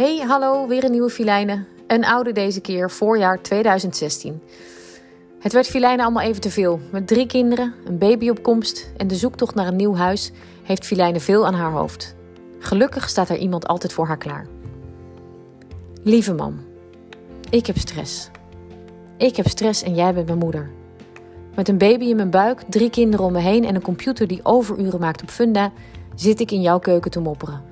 Hey, hallo, weer een nieuwe filijnen. Een oude deze keer, voorjaar 2016. Het werd filijnen allemaal even te veel. Met drie kinderen, een baby op komst en de zoektocht naar een nieuw huis heeft filijnen veel aan haar hoofd. Gelukkig staat er iemand altijd voor haar klaar. Lieve mam, ik heb stress. Ik heb stress en jij bent mijn moeder. Met een baby in mijn buik, drie kinderen om me heen en een computer die overuren maakt op Funda, zit ik in jouw keuken te mopperen.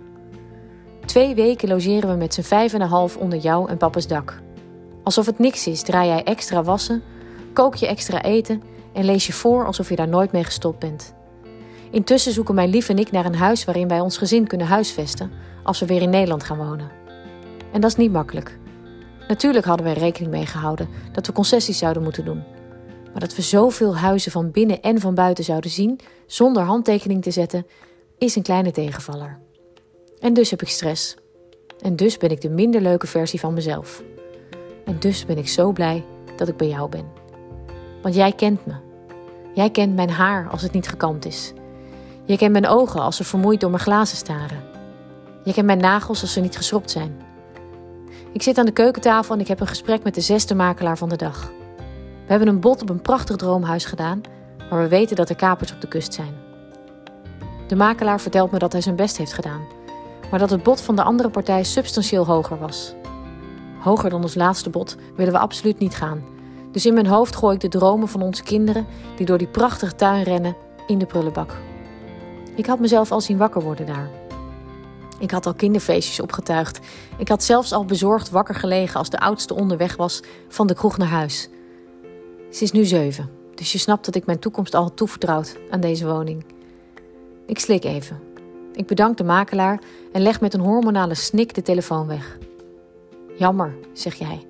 Twee weken logeren we met z'n vijf en een half onder jou en papa's dak. Alsof het niks is, draai jij extra wassen, kook je extra eten en lees je voor alsof je daar nooit mee gestopt bent. Intussen zoeken mijn lief en ik naar een huis waarin wij ons gezin kunnen huisvesten als we weer in Nederland gaan wonen. En dat is niet makkelijk. Natuurlijk hadden we er rekening mee gehouden dat we concessies zouden moeten doen. Maar dat we zoveel huizen van binnen en van buiten zouden zien zonder handtekening te zetten, is een kleine tegenvaller. En dus heb ik stress. En dus ben ik de minder leuke versie van mezelf. En dus ben ik zo blij dat ik bij jou ben. Want jij kent me. Jij kent mijn haar als het niet gekamd is. Je kent mijn ogen als ze vermoeid door mijn glazen staren. Je kent mijn nagels als ze niet geschropt zijn. Ik zit aan de keukentafel en ik heb een gesprek met de zesde makelaar van de dag. We hebben een bod op een prachtig droomhuis gedaan, maar we weten dat er kapers op de kust zijn. De makelaar vertelt me dat hij zijn best heeft gedaan, maar dat het bod van de andere partij substantieel hoger was. Hoger dan ons laatste bod willen we absoluut niet gaan. Dus in mijn hoofd gooi ik de dromen van onze kinderen die door die prachtige tuin rennen in de prullenbak. Ik had mezelf al zien wakker worden daar. Ik had al kinderfeestjes opgetuigd. Ik had zelfs al bezorgd wakker gelegen als de oudste onderweg was van de kroeg naar huis. Ze is nu zeven, dus je snapt dat ik mijn toekomst al had toevertrouwd aan deze woning. Ik slik even. Ik bedank de makelaar en leg met een hormonale snik de telefoon weg. Jammer, zeg jij.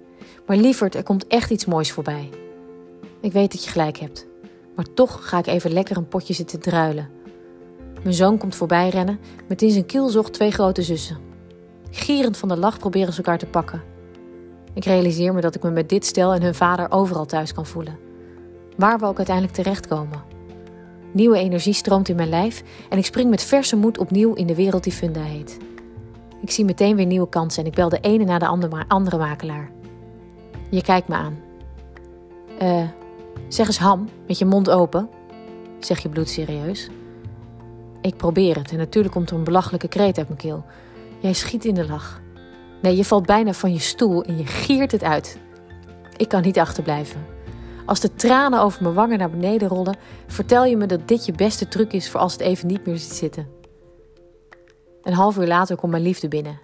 Maar lieverd, er komt echt iets moois voorbij. Ik weet dat je gelijk hebt. Maar toch ga ik even lekker een potje zitten druilen. Mijn zoon komt voorbij rennen met in zijn kielzog twee grote zussen. Gierend van de lach proberen ze elkaar te pakken. Ik realiseer me dat ik me met dit stel en hun vader overal thuis kan voelen. Waar we ook uiteindelijk terechtkomen. Nieuwe energie stroomt in mijn lijf en ik spring met verse moed opnieuw in de wereld die Funda heet. Ik zie meteen weer nieuwe kansen en ik bel de ene na de andere, makelaar. Je kijkt me aan. Eh, zeg eens ham, met je mond open, zeg je bloedserieus. Ik probeer het en natuurlijk komt er een belachelijke kreet uit mijn keel. Jij schiet in de lach. Nee, je valt bijna van je stoel en je giert het uit. Ik kan niet achterblijven. Als de tranen over mijn wangen naar beneden rollen, vertel je me dat dit je beste truc is voor als het even niet meer zit zitten. Een half uur later komt mijn liefde binnen.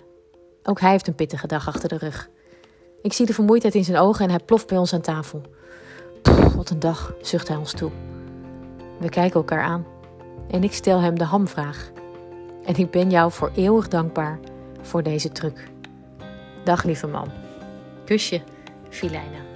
Ook hij heeft een pittige dag achter de rug. Ik zie de vermoeidheid in zijn ogen en hij ploft bij ons aan tafel. Wat een dag, zucht hij ons toe. We kijken elkaar aan en ik stel hem de hamvraag. En ik ben jou voor eeuwig dankbaar voor deze truc. Dag lieve man. Kusje, Filijna.